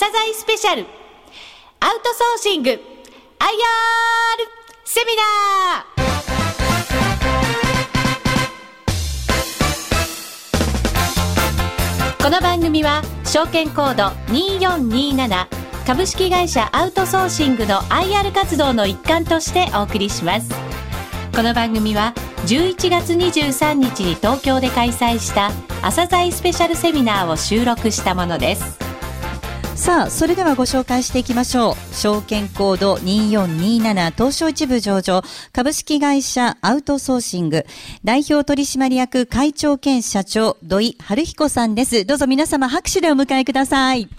朝鮮スペシャル。アウトソーシング。IR セミナー。この番組は証券コード2427株式会社アウトソーシングの IR 活動の一環としてお送りします。この番組は11月23日に東京で開催した朝鮮スペシャルセミナーを収録したものです。さあそれではご紹介していきましょう証券コード2427東証一部上場株式会社アウトソーシング代表取締役会長兼社長土井春彦さんですどうぞ皆様拍手でお迎えください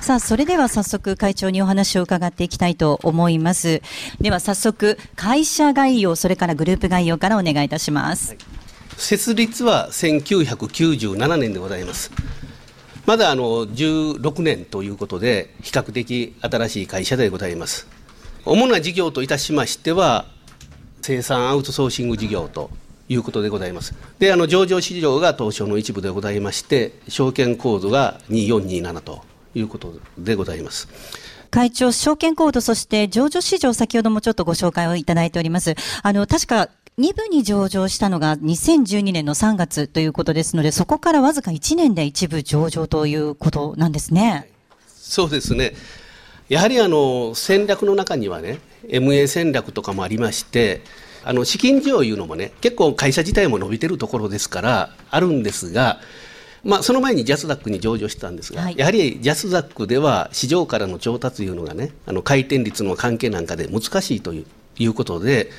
さあ、それでは早速会長にお話を伺っていきたいと思います。では早速、会社概要、それからグループ概要からお願いいたします。設立は1997年でございます。まだあの16年ということで、比較的新しい会社でございます。主な事業といたしましては、生産アウトソーシング事業ということでございます。で、あの上場市場が東証の一部でございまして、証券コードが2427ということでございます。会長、証券コード、そして上場市場、先ほどもちょっとご紹介をいただいております。あの、確か、2部に上場したのが2012年の3月ということですので、そこからわずか1年で一部上場ということなんですね。そうですね。やはりあの戦略の中にはね、MA 戦略とかもありまして、あの資金需要いうのもね、結構会社自体も伸びてるところですから、あるんですが、まあ、その前にジャスダックに上場してたんですが、はい、やはりジャスダックでは市場からの調達というのがねあの回転率の関係なんかで難しいといういうことで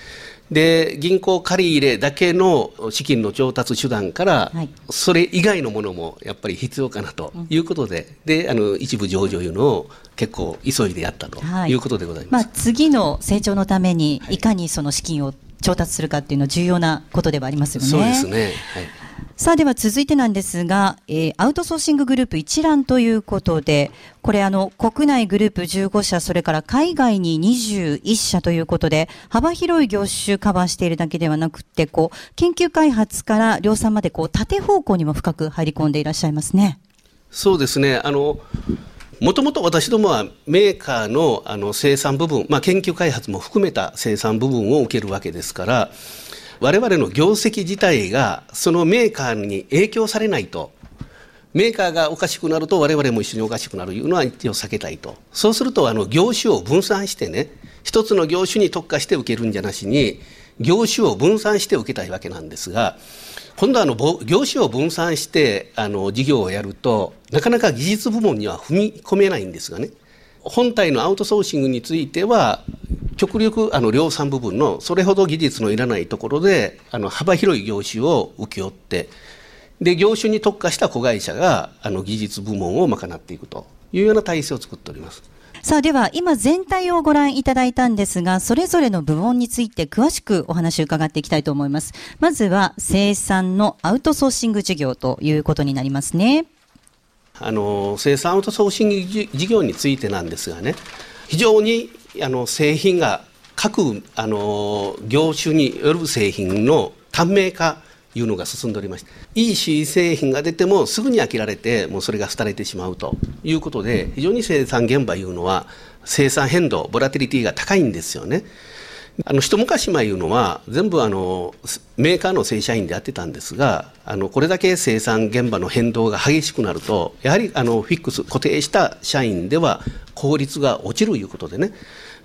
で銀行借り入れだけの資金の調達手段から、はい、それ以外のものもやっぱり必要かなということでうん、であの一部上場いうのを結構急いでやったとい。うことでございます、はい、まあ、次の成長のためにいかにその資金を調達するかっていうのは重要なことではありますよね。そうですね、はいさあでは続いてなんですが、えー、アウトソーシンググループ一覧ということで、これあの国内グループ15社、それから海外に21社ということで、幅広い業種カバーしているだけではなくて、こう研究開発から量産までこう縦方向にも深く入り込んでいらっしゃいますね。そうですね。あのもともと私どもはメーカーのあの生産部分、まあ、研究開発も含めた生産部分を受けるわけですから、我々の業績自体がそのメーカーに影響されないと。メーカーがおかしくなると我々も一緒におかしくなるというのは一応避けたいと。そうするとあの業種を分散してね一つの業種に特化して受けるんじゃなしに業種を分散して受けたいわけなんですが今度はあの業種を分散してあの事業をやるとなかなか技術部門には踏み込めないんですがね。本体のアウトソーシングについては極力あの量産部分のそれほど技術のいらないところであの幅広い業種を請け負ってで業種に特化した子会社があの技術部門を賄っていくというような体制を作っております。さあでは今全体をご覧いただいたんですがそれぞれの部門について詳しくお話を伺っていきたいと思いますまずは生産のアウトソーシング事業ということになりますねあの生産アウトソーシング事業についてなんですがね非常にあの製品が各あの業種による製品の単名化というのが進んでおりまして EC 製品が出てもすぐに飽きられてもうそれが廃れてしまうということで非常に生産現場いうのは生産変動ボラティリティが高いんですよね。あの一昔前いうのは全部あのメーカーの正社員でやってたんですがあのこれだけ生産現場の変動が激しくなるとやはりあのフィックス固定した社員では効率が落ちるいうことでね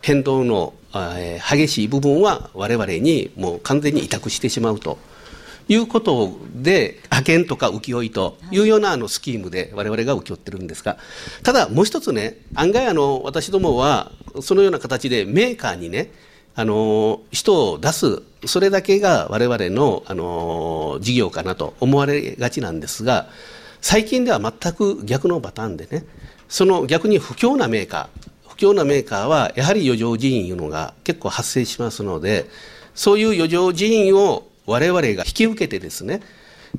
変動の、えー、激しい部分は我々にもう完全に委託してしまうと。いうことで派遣とか請負というようなあのスキームで我々が請け負ってるんですがただもう一つね案外あの私どもはそのような形でメーカーにねあの人を出すそれだけが我々のあの事業かなと思われがちなんですが最近では全く逆のパターンでねその逆に不況なメーカー不況なメーカーはやはり余剰人員いうのが結構発生しますのでそういう余剰人員を我々が引き受けてですね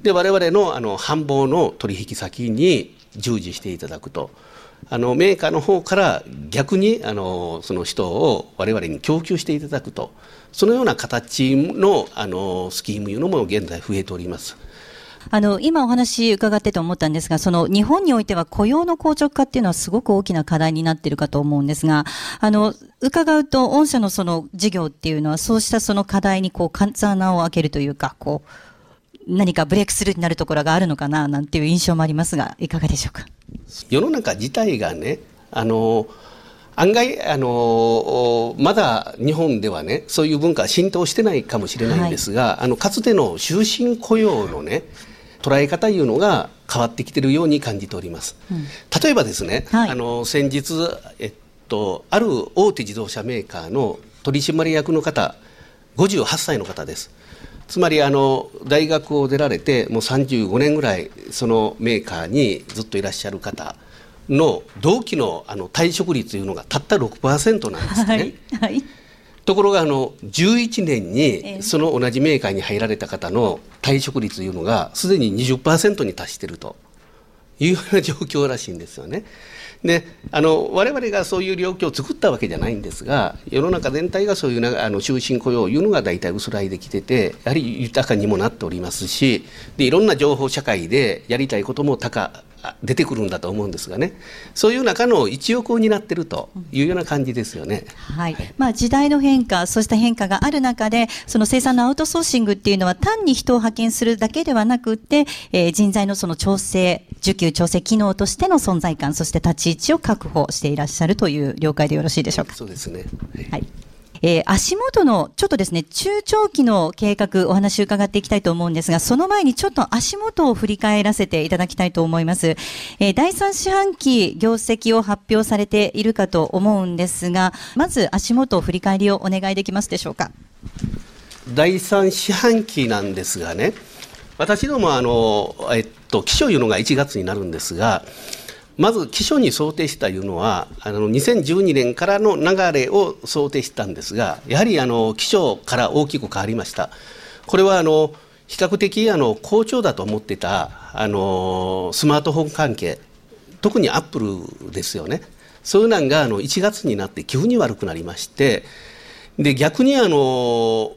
で我々のあの繁忙の取引先に従事していただくと。あのメーカーの方から逆にあのその人を我々に供給していただくとそのような形のあのスキームいうのも現在増えております。あの、今お話伺ってて思ったんですが、その日本においては雇用の硬直化っていうのはすごく大きな課題になっているかと思うんですが、あの、伺うと、御社のその事業っていうのは、そうしたその課題にこう、風穴を開けるというか、こう、何かブレイクスルーになるところがあるのかな、なんていう印象もありますが、いかがでしょうか？世の中自体がね、あの、案外、あのまだ日本ではね、そういう文化は浸透してないかもしれないんですが、はい、あのかつての終身雇用のね、捉え方いうのが変わってきているように感じております。うん、例えばですね、はい、あの先日、えっと、ある大手自動車メーカーの取締役の方、58歳の方です。つまりあの大学を出られてもう35年ぐらいそのメーカーにずっといらっしゃる方の同期のあの退職率というのがたった6%なんですね。はいはい、ところがあの11年にその同じメーカーに入られた方の退職率というのがすでに20%に達しているというような状況らしいんですよね。であの我々がそういう領域を作ったわけじゃないんですが世の中全体がそういうあの終身雇用というのが大体薄らいできててやはり豊かにもなっておりますしでいろんな情報社会でやりたいことも高出てくるんだと思うんですがね。そういう中の一翼を担っているというような感じですよね、はい。まあ、時代の変化そうした変化がある中でその生産のアウトソーシングっていうのは単に人を派遣するだけではなくて、えー、人材のその調整需給調整機能としての存在感そして立ち位置を確保していらっしゃるという了解でよろしいでしょうか？そうですね、はいえー、足元のちょっとですね、中長期の計画、お話伺っていきたいと思うんですが、その前にちょっと足元を振り返らせていただきたいと思います。えー、第3四半期業績を発表されているかと思うんですが、まず足元を振り返りをお願いできますでしょうか？第3四半期なんですがね、私どもあの、えっと、気象いうのが1月になるんですが、まず基礎に想定したいうのはあの2012年からの流れを想定したんですがやはりあの気象から大きく変わりました。これはあの比較的あの好調だと思ってたあのスマートフォン関係特にアップルですよね。そういうのがあの1月になって急に悪くなりましてで逆にあの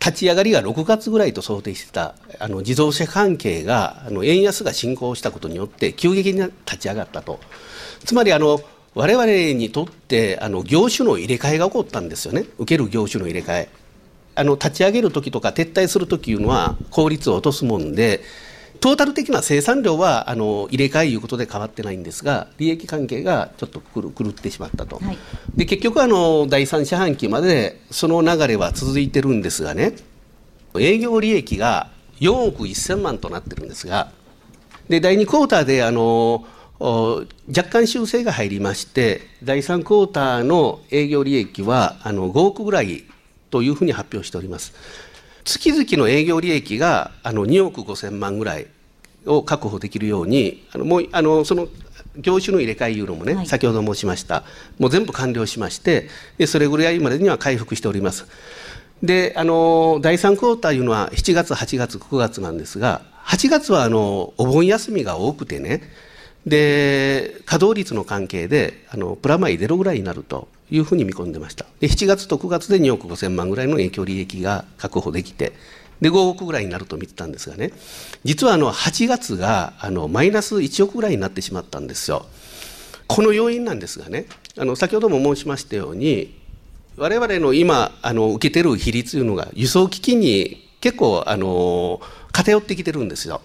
立ち上がりが6月ぐらいと想定してたあの自動車関係があの円安が進行したことによって急激に立ち上がったと。つまりあの我々にとってあの業種の入れ替えが起こったんですよね。受ける業種の入れ替え。あの立ち上げる時とか撤退する時いうのは効率を落とすもんでトータル的な生産量はあの入れ替えいうことで変わってないんですが利益関係がちょっと狂ってしまったと、はい、で結局あの第3四半期までその流れは続いてるんですがね営業利益が4億1000万となってるんですがで第2クォーターであの若干修正が入りまして第3クォーターの営業利益はあの5億ぐらいというふうに発表しております。月々の営業利益があの2億5000万ぐらいを確保できるようにあのもうあのその業種の入れ替えいうのもね、はい、先ほど申しました。もう全部完了しましてでそれぐらいまでには回復しております。であの第3クォーターいうのは7月8月9月なんですが8月はあのお盆休みが多くてねで稼働率の関係であのプラマイゼロぐらいになるというふうに見込んでました。で7月と9月で2億5000万ぐらいの影響利益が確保できてで5億ぐらいになると見てたんですがね実はあの8月があのマイナス1億ぐらいになってしまったんですよ。この要因なんですがねあの先ほども申しましたように我々の今あの受けてる比率というのが輸送機器に結構あの偏ってきてるんですよ。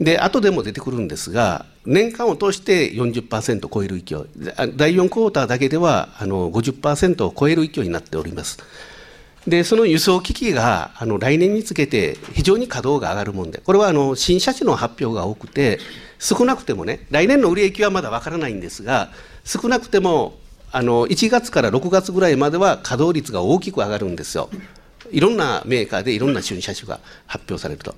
で後でも出てくるんですが年間を通して40%を超える勢い。第4クォーターだけではあの50%を超える勢いになっております。でその輸送機器があの来年につけて非常に稼働が上がるもんでこれはあの新車種の発表が多くて少なくてもね来年の売り上げはまだわからないんですが少なくてもあの1月から6月ぐらいまでは稼働率が大きく上がるんですよ。いろんなメーカーでいろんな新車種が発表されると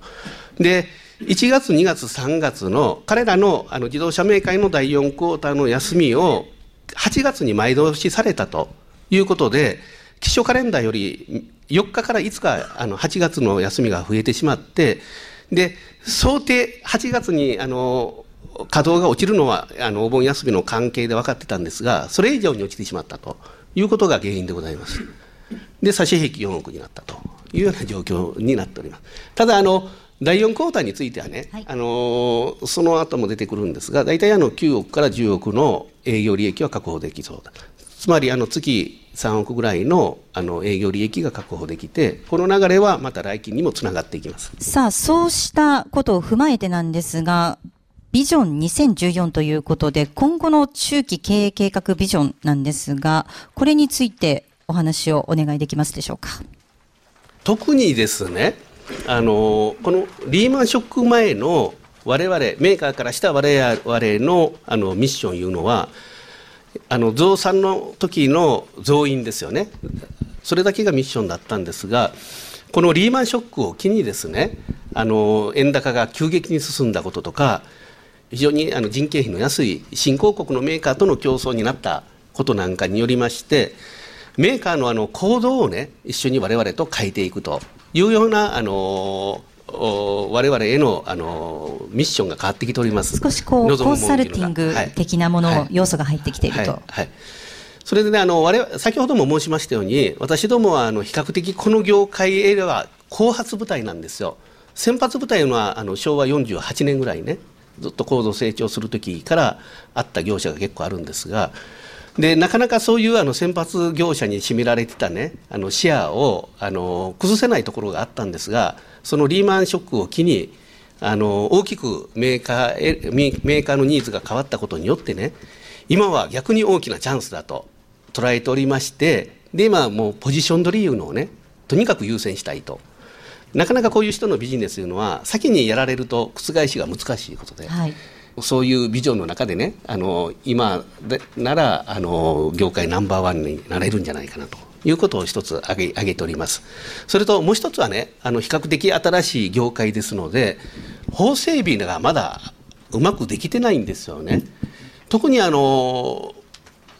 で1月、2月、3月の彼らのあの自動車メーカーの第4クォーターの休みを8月に前倒しされたということで、気象カレンダーより4日から5日、あの8月の休みが増えてしまって、で想定、8月にあの稼働が落ちるのはあのお盆休みの関係で分かってたんですが、それ以上に落ちてしまったということが原因でございます。で、差し引き4億になったというような状況になっております。ただあの第4クォーターについてはね、はい、あのその後も出てくるんですが、大体あの9億から10億の営業利益は確保できそうだ。つまりあの月3億ぐらいのあの営業利益が確保できて、この流れはまた来期にもつながっていきますさあ、そうしたことを踏まえてなんですが、ビジョン2014ということで、今後の中期経営計画ビジョンなんですが、これについてお話をお願いできますでしょうか。特にですね、あのこのリーマンショック前の我々メーカーからした我々のあのミッションいうのはあの増産の時の増員ですよねそれだけがミッションだったんですがこのリーマンショックを機にですねあの円高が急激に進んだこととか非常にあの人件費の安い新興国のメーカーとの競争になったことなんかによりましてメーカーのあの行動をね一緒に我々と変えていくというようなあの我々へのあのミッションが変わってきております。少しこうコンサルティング的なもの、はい、要素が入ってきていると。はい、はい、それでねあの我々先ほども申しましたように私どもはあの比較的この業界へは後発部隊なんですよ。先発部隊はあの昭和48年ぐらいねずっと高度成長する時からあった業者が結構あるんですがでなかなかそういうあの先発業者に占められてたねあのシェアをあの崩せないところがあったんですがそのリーマンショックを機にあの大きくメーカーメーカーのニーズが変わったことによってね今は逆に大きなチャンスだと捉えておりましてで今もうポジション取りいうのをねとにかく優先したいと。なかなかこういう人のビジネスというのは先にやられると覆しが難しいことで、はい、そういうビジョンの中でねあの今でならあの業界ナンバーワンになれるんじゃないかなということを一つ挙げ挙げております。それともう一つはねあの比較的新しい業界ですので法整備がまだうまくできてないんですよね。特にあの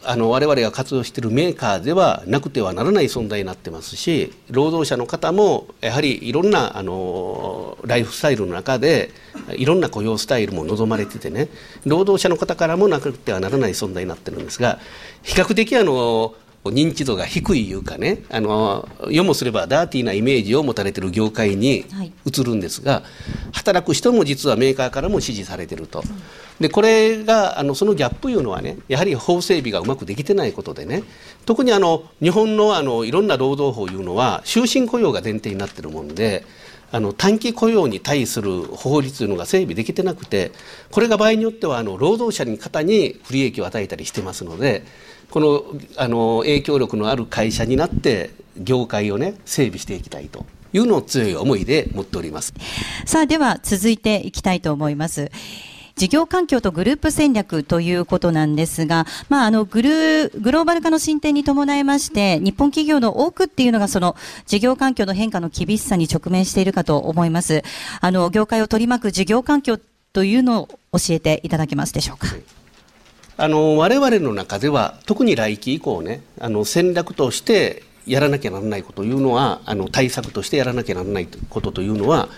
あの我々が活動しているメーカーではなくてはならない存在になってますし労働者の方もやはりいろんなあのライフスタイルの中でいろんな雇用スタイルも望まれててね労働者の方からもなくてはならない存在になってるんですが比較的あの認知度が低いいうかねあの世もすればダーティーなイメージを持たれている業界に移るんですが、はい、働く人も実はメーカーからも支持されていると、でこれがあのそのギャップいうのはねやはり法整備がうまくできてないことでね特にあの日本のあのいろんな労働法いうのは終身雇用が前提になっているもんで。あの短期雇用に対する法律というのが整備できてなくてこれが場合によってはあの労働者に方に不利益を与えたりしてますのでこのあの影響力のある会社になって業界をね整備していきたいというのを強い思いで持っておりますさあでは続いていきたいと思います事業環境とグループ戦略ということなんですが、まあ、あのグルグローバル化の進展に伴いまして、日本企業の多くっていうのが、その事業環境の変化の厳しさに直面しているかと思います。あの業界を取り巻く事業環境というのを教えていただけますでしょうか。あの我々の中では特に来期以降ねあの戦略としてやらなきゃならないことというのはあの対策としてやらなきゃならないことというのは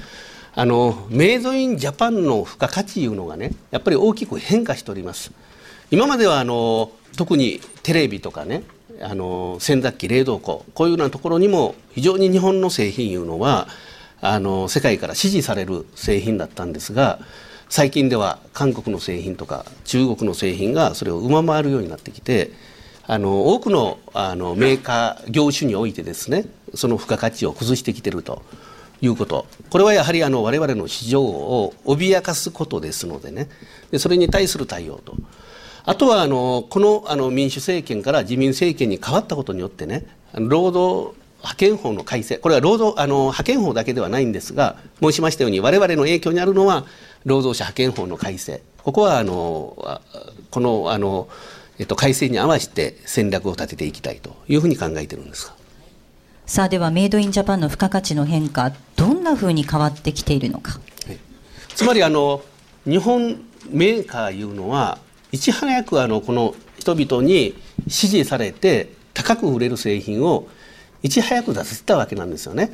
あのメイドインジャパンの付加価値いうのがねやっぱり大きく変化しております。今まではあの特にテレビとかねあの洗濯機冷蔵庫こういうようなところにも非常に日本の製品いうのはあの世界から支持される製品だったんですが最近では韓国の製品とか中国の製品がそれを上回るようになってきてあの多くのあのメーカー業種においてですねその付加価値を崩してきてるということ。これはやはりあの我々の市場を脅かすことですのでね。でそれに対する対応と。あとはあのこのあの民主政権から自民政権に変わったことによってね労働派遣法の改正。これは労働あの派遣法だけではないんですが申しましたように我々の影響にあるのは労働者派遣法の改正。ここはあのこのあの、えっと、改正に合わせて戦略を立てていきたいというふうに考えているんですさあではメイドインジャパンの付加価値の変化どんなふうに変わってきているのか、はい、つまりあの日本メーカーいうのはいち早くあのこの人々に支持されて高く売れる製品をいち早く出せたわけなんですよね。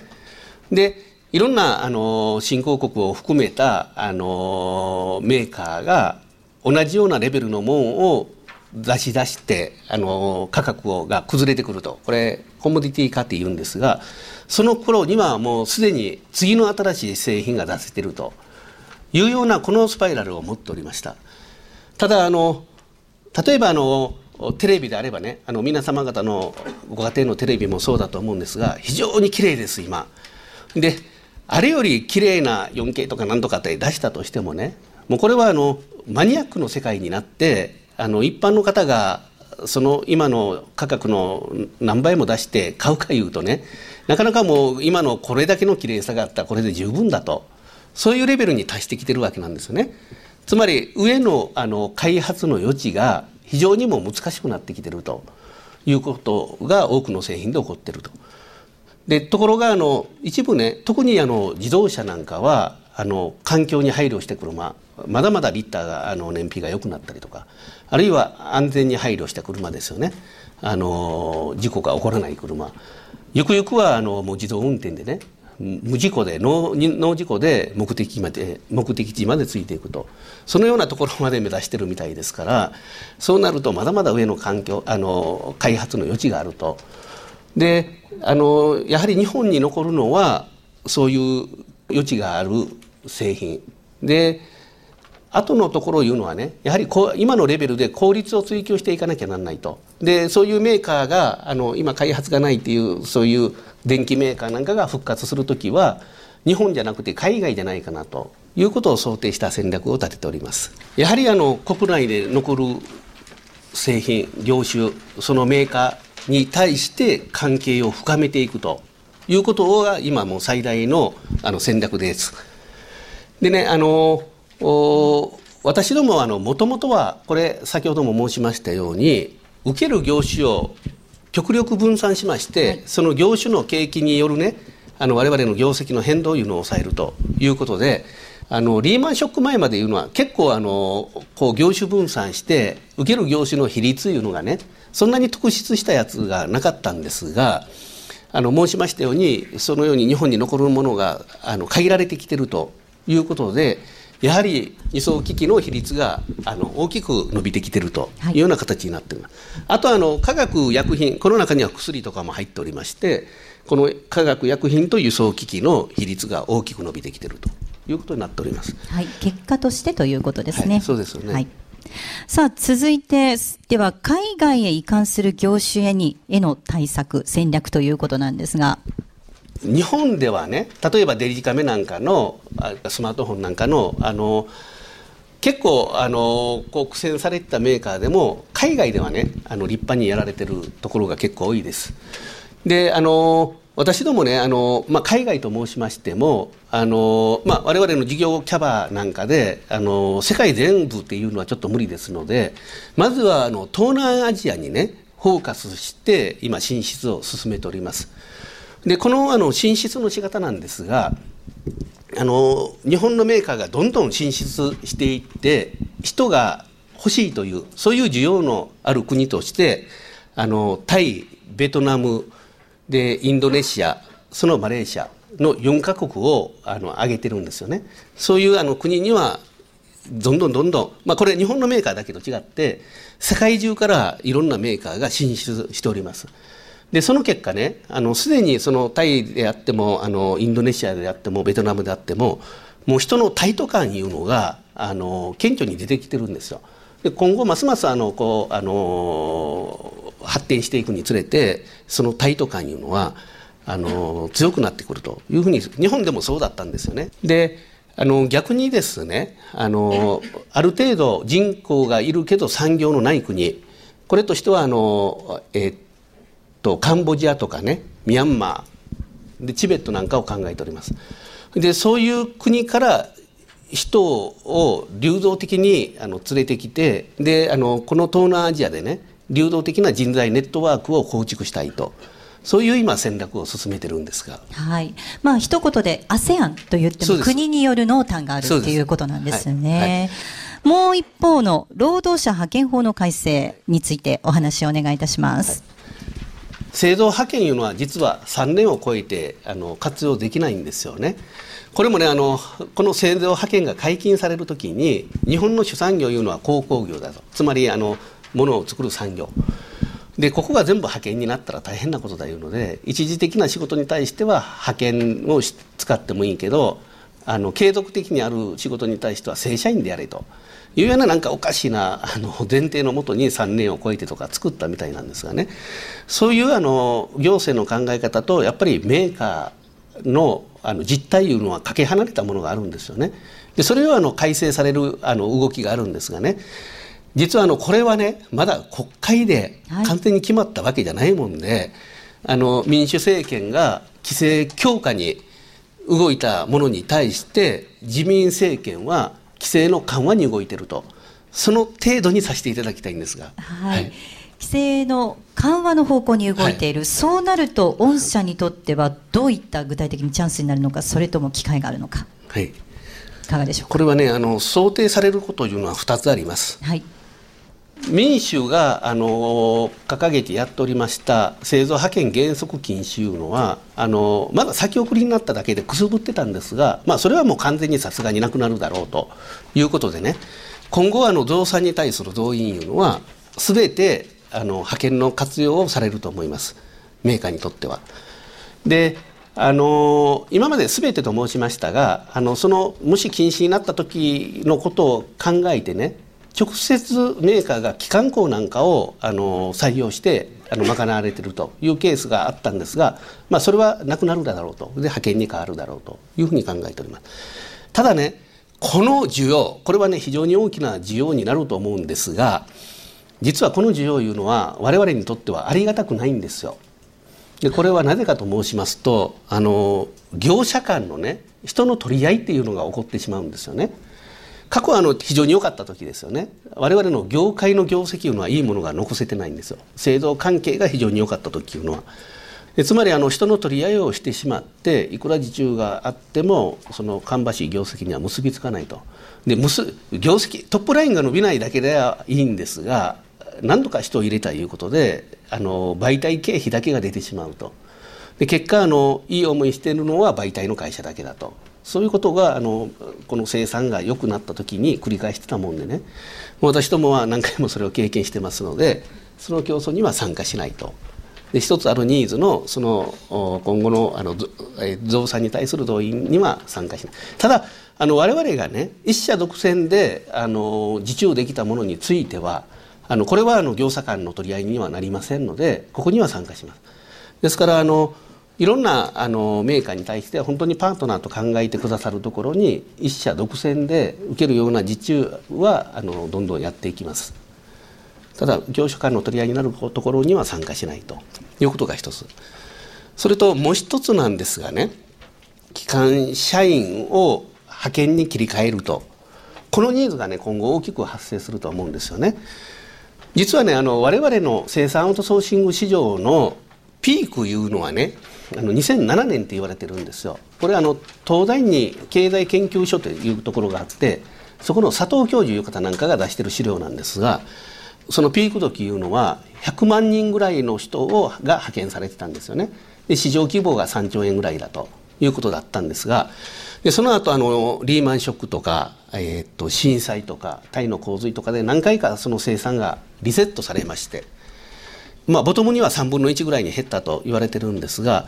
でいろんなあの新興国を含めたあのメーカーが同じようなレベルのものを出し出してあの価格をが崩れてくると。これコモディティ化って言うんですがその頃にはもうすでに次の新しい製品が出せてると。いうようなこのスパイラルを持っておりました。ただあの例えばあのテレビであればねあの皆様方のご家庭のテレビもそうだと思うんですが非常に綺麗です今。であれより綺麗な 4K とか何とかって出したとしてもねもうこれはあのマニアックの世界になってあの一般の方がその今の価格の何倍も出して買うかいうとねなかなかもう今のこれだけの綺麗さがあったらこれで十分だとそういうレベルに達してきてるわけなんですよね。つまり上のあの開発の余地が非常にも難しくなってきてるということが多くの製品で起こってると。でところがあの一部ね特にあの自動車なんかはあの環境に配慮して車まだまだリッターがあの燃費が良くなったりとかあるいは安全に配慮した車ですよね。あの事故が起こらない車。ゆくゆくはあのもう自動運転でね無事故でノー事故で目的まで目的地までついていくと。そのようなところまで目指してるみたいですからそうなるとまだまだ上の環境あの開発の余地があると。であのやはり日本に残るのはそういう余地がある製品。で後のところを言うのはねやはりこ今のレベルで効率を追求していかなきゃなんないと。でそういうメーカーがあの今開発がないっていうそういう電機メーカーなんかが復活する時は日本じゃなくて海外じゃないかなということを想定した戦略を立てております。やはりあの国内で残る製品業種そのメーカーに対して関係を深めていくということが今も最大のあの戦略です。でねあの私どもはもともとはこれ先ほども申しましたように受ける業種を極力分散しまして、はい、その業種の景気によるねあの我々の業績の変動いうのを抑えるということであのリーマンショック前までいうのは結構あのこう業種分散して受ける業種の比率いうのがねそんなに特筆したやつがなかったんですがあの申しましたようにそのように日本に残るものがあの限られてきてるということでやはり輸送機器の比率があの大きく伸びてきているというような形になっています。はい、あとあの化学薬品この中には薬とかも入っておりましてこの化学薬品と輸送機器の比率が大きく伸びてきているということになっております。はい、結果としてということですね。はい、そうですよね。はいさあ、続いて、では、海外へ移管する業種へに、への対策、戦略ということなんですが。日本ではね例えばデジカメなんかのスマートフォンなんかのあの結構あのこう苦戦されてたメーカーでも海外ではねあの立派にやられてるところが結構多いです。であの私どもねあの、まあ、海外と申しましてもあの、まあ、我々の事業キャバなんかであの世界全部っていうのはちょっと無理ですのでまずはあの東南アジアにねフォーカスして今進出を進めております。でこのあの進出の仕方なんですがあの日本のメーカーがどんどん進出していって人が欲しいというそういう需要のある国としてあのタイベトナムでインドネシアそのマレーシアの4カ国をあの挙げてるんですよね。そういうあの国にはどんどんどんどん、まあ、これ日本のメーカーだけと違って世界中からいろんなメーカーが進出しております。でその結果ねすでにそのタイであってもあのインドネシアであってもベトナムであってももう人のタイト感いうのがあの顕著に出てきてるんですよ。で今後ますますあのこうあの発展していくにつれてそのタイト感いうのはあの強くなってくるというふうに日本でもそうだったんですよね。であの逆にですねあのある程度人口がいるけど産業のない国これとしてはあの、えー、とカンボジアとかねミャンマーでチベットなんかを考えておりますでそういう国から人を流動的にあの連れてきてであのこの東南アジアでね流動的な人材ネットワークを構築したいと。そういう今戦略を進めてるんですが。はい。まあ一言で ASEAN と言っても国による濃淡があるっていうことなんですね。はいはい、もう一方の労働者派遣法の改正についてお話をお願いいたします。はい製造派遣いうのは実は3年を超えてあの活用できないんですよね。これもねあのこの製造派遣が解禁されるときに日本の主産業いうのは鉱工業だとつまりあの物を作る産業。でここが全部派遣になったら大変なことだいうので一時的な仕事に対しては派遣を使ってもいいけどあの継続的にある仕事に対しては正社員でやれと。いうようななんかおかしなあの前提のもとに3年を超えてとか作ったみたいなんですがね。そういうあの行政の考え方とやっぱりメーカーのあの実態いうのはかけ離れたものがあるんですよね。でそれをあの改正されるあの動きがあるんですがね。実はあのこれはねまだ国会で完全に決まったわけじゃないもんで、はい、あの民主政権が規制強化に動いたものに対して自民政権は規制の緩和に動いていると。その程度にさせていただきたいんですが。はい、はい。規制の緩和の方向に動いている、はい、そうなると、御社にとってはどういった具体的にチャンスになるのか、それとも機会があるのか、はい、いかがでしょうこれはねあの、想定されることというのは2つあります。はい。民主があの掲げてやっておりました製造派遣原則禁止いうのはあのまだ先送りになっただけでくすぶってたんですが、まあ、それはもう完全にさすがになくなるだろうということでね。今後あの増産に対する動員いうのは全てあの派遣の活用をされると思います。メーカーにとっては。であの今まで全てと申しましたがあのそのもし禁止になった時のことを考えてね直接メーカーが機関工なんかをあの採用してあの賄われているというケースがあったんですが、まあ、それはなくなるだろうと。で派遣に変わるだろうというふうに考えております。ただねこの需要これはね非常に大きな需要になると思うんですが実はこの需要いうのは我々にとってはありがたくないんですよ。でこれはなぜかと申しますとあの業者間のね人の取り合いっていうのが起こってしまうんですよね。過去はあの非常に良かった時ですよね。我々の業界の業績というのはいいものが残せてないんですよ。製造関係が非常に良かった時というのは。でつまりあの人の取り合いをしてしまっていくら受注があってもその芳しい業績には結びつかないと。でむす業績トップラインが伸びないだけではいいんですが何とか人を入れたいうことであの媒体経費だけが出てしまうと。で結果あのいい思いしているのは媒体の会社だけだと。そういうことがあのこの生産が良くなった時に繰り返してたもんでね。私どもは何回もそれを経験してますのでその競争には参加しないと。で一つあるニーズのその今後のあの増産に対する動員には参加しない。ただあの我々がね一社独占であの受注できたものについてはあのこれはあの業者間の取り合いにはなりませんのでここには参加します。ですからあのいろんなあのメーカーに対して本当にパートナーと考えてくださるところに一社独占で受けるような受注はあのどんどんやっていきます。ただ業種間の取り合いになるところには参加しないということが一つ。それともう一つなんですがね機関社員を派遣に切り替えると。このニーズがね今後大きく発生すると思うんですよね。実はねあの我々の生産アウトソーシング市場のピークいうのはねあの2007年って言われてるんですよ。これあの東大に経済研究所というところがあってそこの佐藤教授いう方なんかが出してる資料なんですがそのピーク時いうのは100万人ぐらいの人をが派遣されてたんですよね。で市場規模が3兆円ぐらいだということだったんですがでその後あのリーマンショックとか、えー、っと震災とかタイの洪水とかで何回かその生産がリセットされましてまあ、ボトムには3分の1ぐらいに減ったと言われてるんですが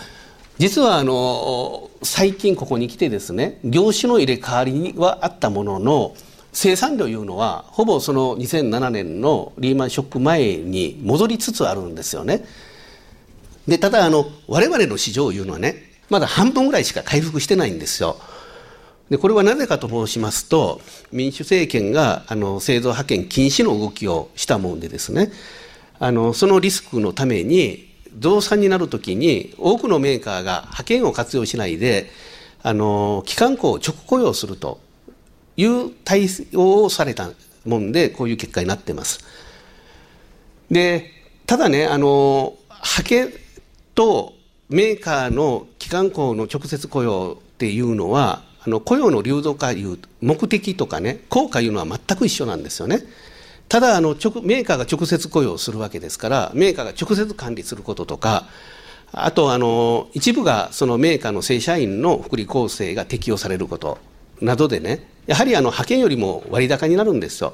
実はあの最近ここに来てですね業種の入れ替わりはあったものの生産量いうのはほぼその2007年のリーマンショック前に戻りつつあるんですよね。でただあの我々の市場いうのはねまだ半分ぐらいしか回復してないんですよ。でこれはなぜかと申しますと民主政権があの製造派遣禁止の動きをしたもんでですねあのそのリスクのために増産になるときに多くのメーカーが派遣を活用しないであの機関校を直雇用するという対応をされたもんでこういう結果になってます。でただねあの派遣とメーカーの機関校の直接雇用っていうのはあの雇用の流動化いう目的とかね効果いうのは全く一緒なんですよね。ただあの直メーカーが直接雇用するわけですからメーカーが直接管理することとかあとあの一部がそのメーカーの正社員の福利厚生が適用されることなどでねやはりあの派遣よりも割高になるんですよ。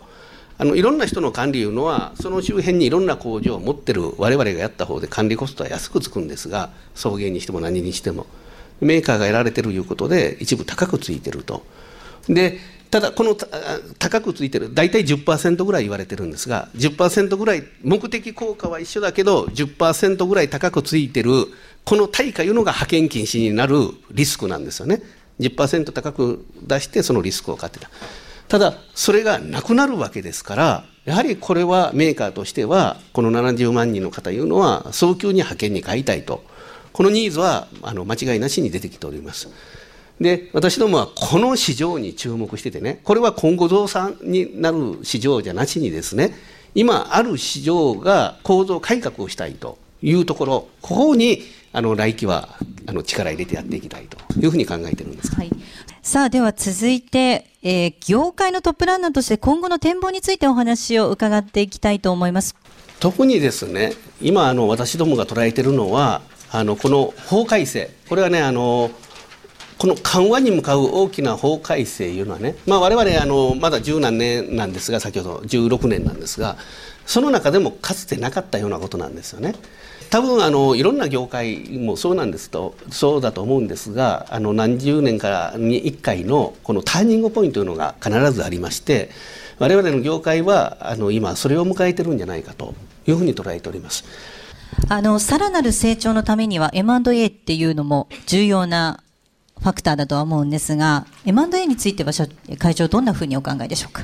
あのいろんな人の管理いうのはその周辺にいろんな工場を持ってる我々がやった方で管理コストは安くつくんですが送迎にしても何にしてもメーカーがやられてるいうことで一部高くついてると。でただこの高くついてる大体10%ぐらい言われてるんですが10%ぐらい目的効果は一緒だけど10%ぐらい高くついてるこの対価いうのが派遣禁止になるリスクなんですよね。10%高く出してそのリスクを買ってた。ただそれがなくなるわけですからやはりこれはメーカーとしてはこの70万人の方いうのは早急に派遣に買いたいと。このニーズはあの間違いなしに出てきております。で私どもはこの市場に注目しててねこれは今後増産になる市場じゃなしにですね今ある市場が構造改革をしたいというところここにあの来期はあの力入れてやっていきたいというふうに考えてるんです、はい、さあでは続いて、えー、業界のトップランナーとして今後の展望についてお話を伺っていきたいと思います。特にですね今あの私どもが捉えているのはあのこの法改正これはねあのこの緩和に向かう大きな法改正というのはね、まあ、我々あのまだ十何年なんですが先ほど16年なんですがその中でもかつてなかったようなことなんですよね。多分あのいろんな業界もそうなんですとそうだと思うんですがあの何十年かに1回のこのターニングポイントというのが必ずありまして我々の業界はあの今それを迎えてるんじゃないかというふうに捉えております。あのさらなる成長のためには M&A っていうのも重要なファクターだとは思うんですが M&A については会長どんなふうにお考えでしょうか？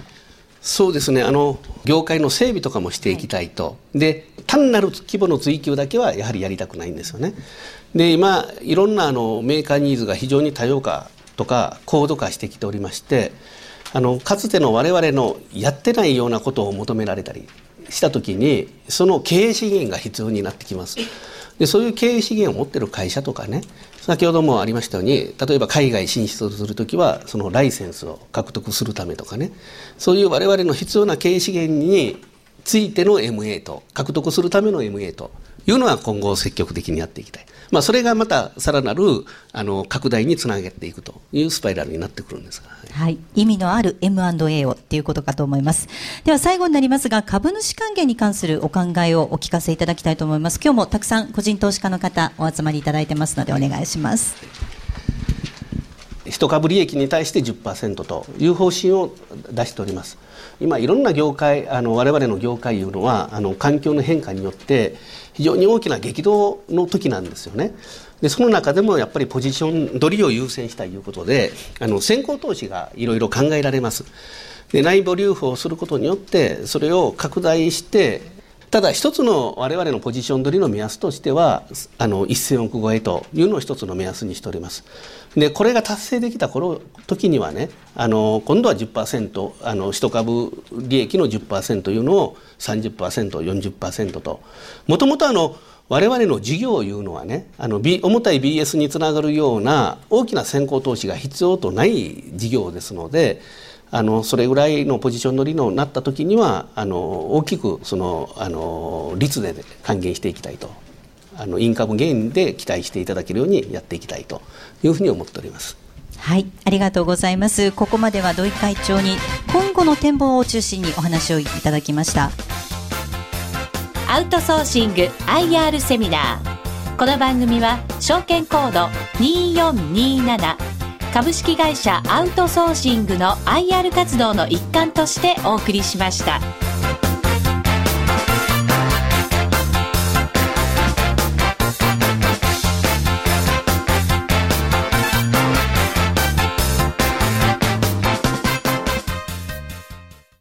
そうですね。あの業界の整備とかもしていきたいと、はい、で単なる規模の追求だけはやはりやりたくないんですよね。で今いろんなあのメーカーニーズが非常に多様化とか高度化してきておりましてあのかつての我々のやってないようなことを求められたりした時にその経営資源が必要になってきますでそういう経営資源を持ってる会社とかね先ほどもありましたように例えば海外進出する時はそのライセンスを獲得するためとかねそういう我々の必要な経営資源についての MA と獲得するための MA というのは今後積極的にやっていきたい。まあ、それがまたさらなるあの拡大につなげていくというスパイラルになってくるんですが、はい、はい、意味のある M&A をっていうことかと思います。では最後になりますが株主還元に関するお考えをお聞かせいただきたいと思います。今日もたくさん個人投資家の方お集まりいただいてますのでお願いします、一株利益に対して10%という方針を出しております。今いろんな業界あの我々の業界いうのはあの環境の変化によって非常に大きな激動の時なんですよね。でその中でもやっぱりポジション取りを優先したいということであの先行投資がいろいろ考えられます。で内部留保をすることによってそれを拡大してただ一つの我々のポジション取りの目安としてはあの1000億超えというのを一つの目安にしております。でこれが達成できた頃時にはねあの今度は10%あの1株利益の10%というのを 30%40% ともともとあの我々の事業いうのはねあの、B、重たい BS につながるような大きな先行投資が必要とない事業ですのであのそれぐらいのポジションの利のなった時にはあの大きくそのあの率で還元していきたいとあのインカムゲインで期待していただけるようにやっていきたいというふうに思っております。はい、ありがとうございます。ここまでは土井会長に今後の展望を中心にお話をいただきました。アウトソーシング IR セミナー。この番組は証券コード2427株式会社アウトソーシングの IR 活動の一環としてお送りしました。